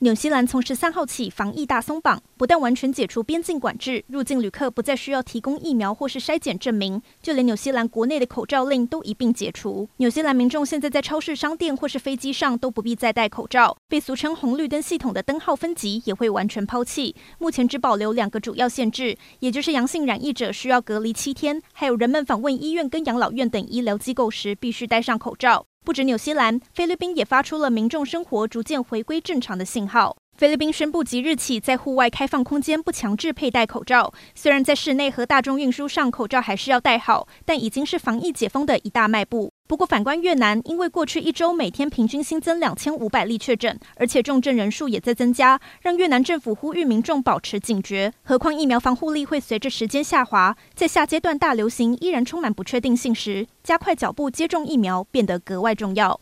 纽西兰从十三号起防疫大松绑，不但完全解除边境管制，入境旅客不再需要提供疫苗或是筛检证明，就连纽西兰国内的口罩令都一并解除。纽西兰民众现在在超市、商店或是飞机上都不必再戴口罩，被俗称红绿灯系统的灯号分级也会完全抛弃。目前只保留两个主要限制，也就是阳性染疫者需要隔离七天，还有人们访问医院跟养老院等医疗机构时必须戴上口罩。不止纽西兰，菲律宾也发出了民众生活逐渐回归正常的信号。菲律宾宣布即日起在户外开放空间不强制佩戴口罩，虽然在室内和大众运输上口罩还是要戴好，但已经是防疫解封的一大迈步。不过，反观越南，因为过去一周每天平均新增两千五百例确诊，而且重症人数也在增加，让越南政府呼吁民众保持警觉。何况疫苗防护力会随着时间下滑，在下阶段大流行依然充满不确定性时，加快脚步接种疫苗变得格外重要。